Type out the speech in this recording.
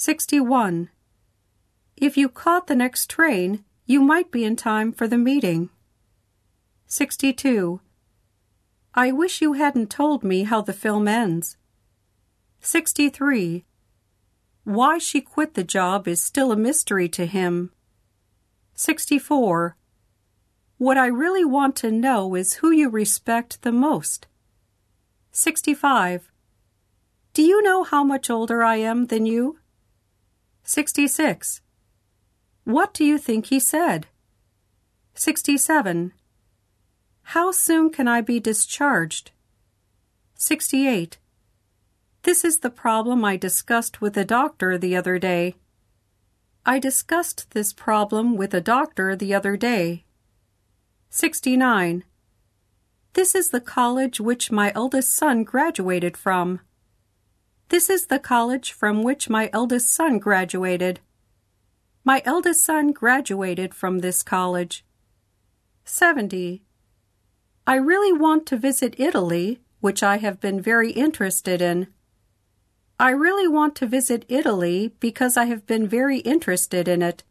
61. If you caught the next train, you might be in time for the meeting. 62. I wish you hadn't told me how the film ends. 63. Why she quit the job is still a mystery to him. 64. What I really want to know is who you respect the most. 65. Do you know how much older I am than you? 66. What do you think he said? 67. How soon can I be discharged? 68. This is the problem I discussed with a doctor the other day. I discussed this problem with a doctor the other day. 69. This is the college which my eldest son graduated from. This is the college from which my eldest son graduated. My eldest son graduated from this college. 70. I really want to visit Italy, which I have been very interested in. I really want to visit Italy because I have been very interested in it.